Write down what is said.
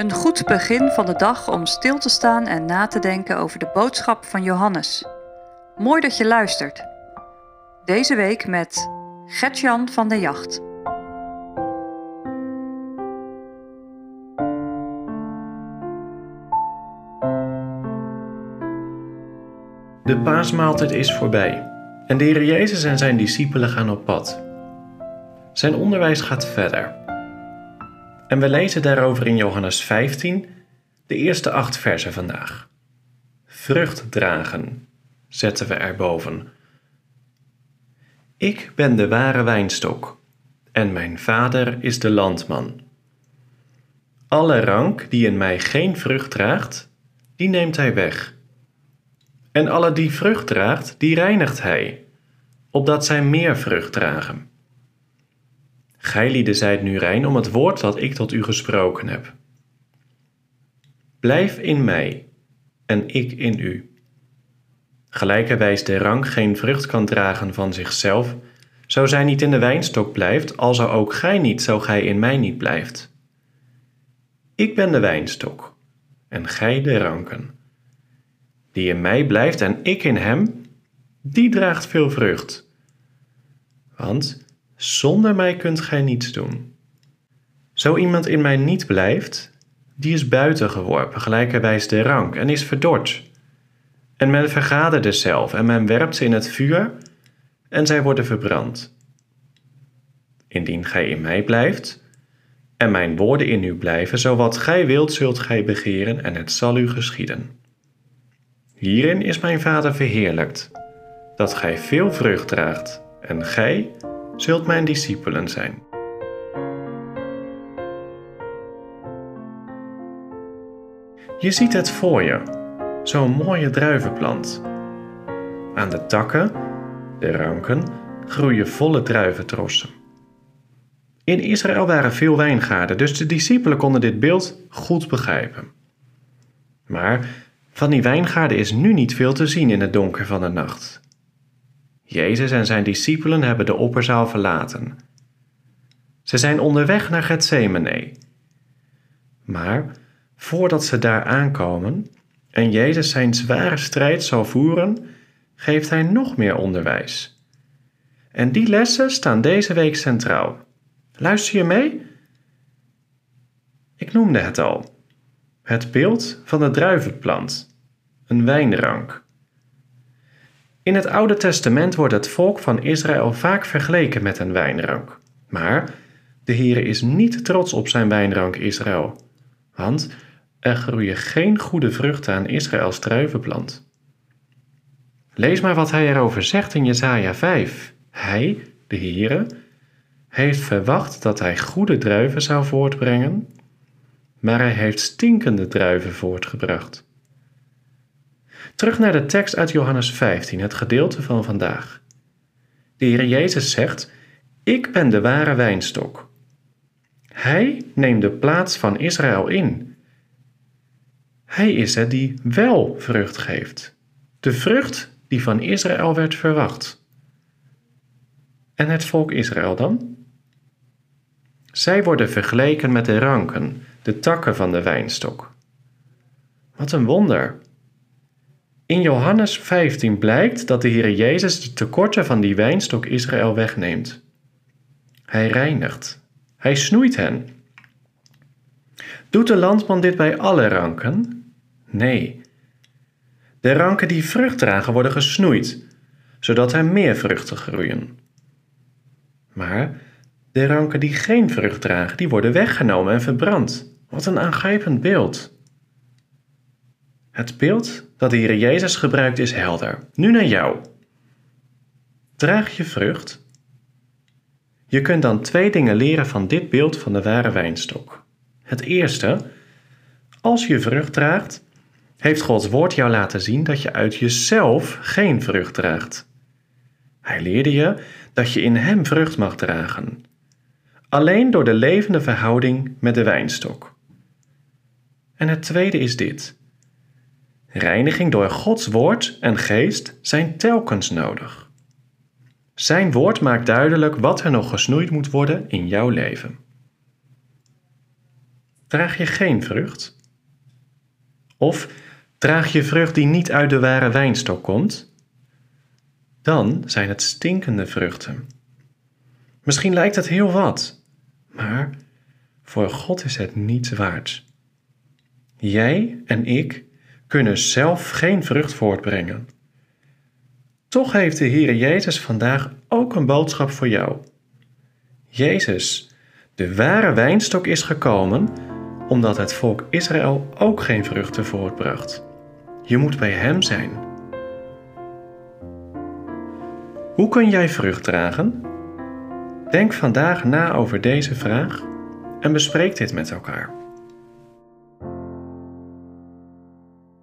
Een goed begin van de dag om stil te staan en na te denken over de boodschap van Johannes. Mooi dat je luistert. Deze week met Gertjan van de Jacht. De paasmaaltijd is voorbij en de Heer Jezus en zijn discipelen gaan op pad. Zijn onderwijs gaat verder. En we lezen daarover in Johannes 15, de eerste acht versen vandaag. Vrucht dragen, zetten we erboven. Ik ben de ware wijnstok en mijn vader is de landman. Alle rank die in mij geen vrucht draagt, die neemt hij weg. En alle die vrucht draagt, die reinigt hij, opdat zij meer vrucht dragen. Gij lieden zijt nu rein om het woord dat ik tot u gesproken heb. Blijf in mij en ik in u. Gelijkerwijs de rank geen vrucht kan dragen van zichzelf, zo zij niet in de wijnstok blijft, al zou ook gij niet, zo gij in mij niet blijft. Ik ben de wijnstok en gij de ranken. Die in mij blijft en ik in hem, die draagt veel vrucht. Want zonder mij kunt gij niets doen. Zo iemand in mij niet blijft, die is buiten geworpen, gelijkerwijs de rank, en is verdord. En men vergaderde zelf, en men werpt ze in het vuur, en zij worden verbrand. Indien gij in mij blijft, en mijn woorden in u blijven, zo wat gij wilt, zult gij begeren, en het zal u geschieden. Hierin is mijn Vader verheerlijkt, dat gij veel vrucht draagt, en gij zult mijn discipelen zijn. Je ziet het voor je, zo'n mooie druivenplant. Aan de takken, de ranken, groeien volle druiventrossen. In Israël waren veel wijngaarden, dus de discipelen konden dit beeld goed begrijpen. Maar van die wijngaarden is nu niet veel te zien in het donker van de nacht. Jezus en zijn discipelen hebben de opperzaal verlaten. Ze zijn onderweg naar Gethsemane. Maar voordat ze daar aankomen en Jezus zijn zware strijd zal voeren, geeft hij nog meer onderwijs. En die lessen staan deze week centraal. Luister je mee? Ik noemde het al. Het beeld van de druivenplant, een wijnrank. In het Oude Testament wordt het volk van Israël vaak vergeleken met een wijnrank. Maar de Heere is niet trots op zijn wijnrank Israël, want er groeien geen goede vruchten aan Israëls druivenplant. Lees maar wat hij erover zegt in Jesaja 5. Hij, de Heere, heeft verwacht dat hij goede druiven zou voortbrengen, maar hij heeft stinkende druiven voortgebracht. Terug naar de tekst uit Johannes 15, het gedeelte van vandaag. De Heer Jezus zegt: Ik ben de ware wijnstok. Hij neemt de plaats van Israël in. Hij is het die wel vrucht geeft. De vrucht die van Israël werd verwacht. En het volk Israël dan? Zij worden vergeleken met de ranken, de takken van de wijnstok. Wat een wonder! In Johannes 15 blijkt dat de Heer Jezus de tekorten van die wijnstok Israël wegneemt. Hij reinigt. Hij snoeit hen. Doet de landman dit bij alle ranken? Nee. De ranken die vrucht dragen worden gesnoeid, zodat er meer vruchten groeien. Maar de ranken die geen vrucht dragen, die worden weggenomen en verbrand. Wat een aangrijpend beeld. Het beeld dat de Heer Jezus gebruikt is helder. Nu naar jou. Draag je vrucht? Je kunt dan twee dingen leren van dit beeld van de ware wijnstok. Het eerste, als je vrucht draagt, heeft Gods woord jou laten zien dat je uit jezelf geen vrucht draagt. Hij leerde je dat je in Hem vrucht mag dragen. Alleen door de levende verhouding met de wijnstok. En het tweede is dit. Reiniging door Gods woord en geest zijn telkens nodig. Zijn woord maakt duidelijk wat er nog gesnoeid moet worden in jouw leven. draag je geen vrucht? Of draag je vrucht die niet uit de ware wijnstok komt? Dan zijn het stinkende vruchten. Misschien lijkt het heel wat, maar voor God is het niets waard. Jij en ik kunnen zelf geen vrucht voortbrengen. Toch heeft de Heer Jezus vandaag ook een boodschap voor jou. Jezus, de ware wijnstok, is gekomen omdat het volk Israël ook geen vruchten voortbracht. Je moet bij Hem zijn. Hoe kun jij vrucht dragen? Denk vandaag na over deze vraag en bespreek dit met elkaar.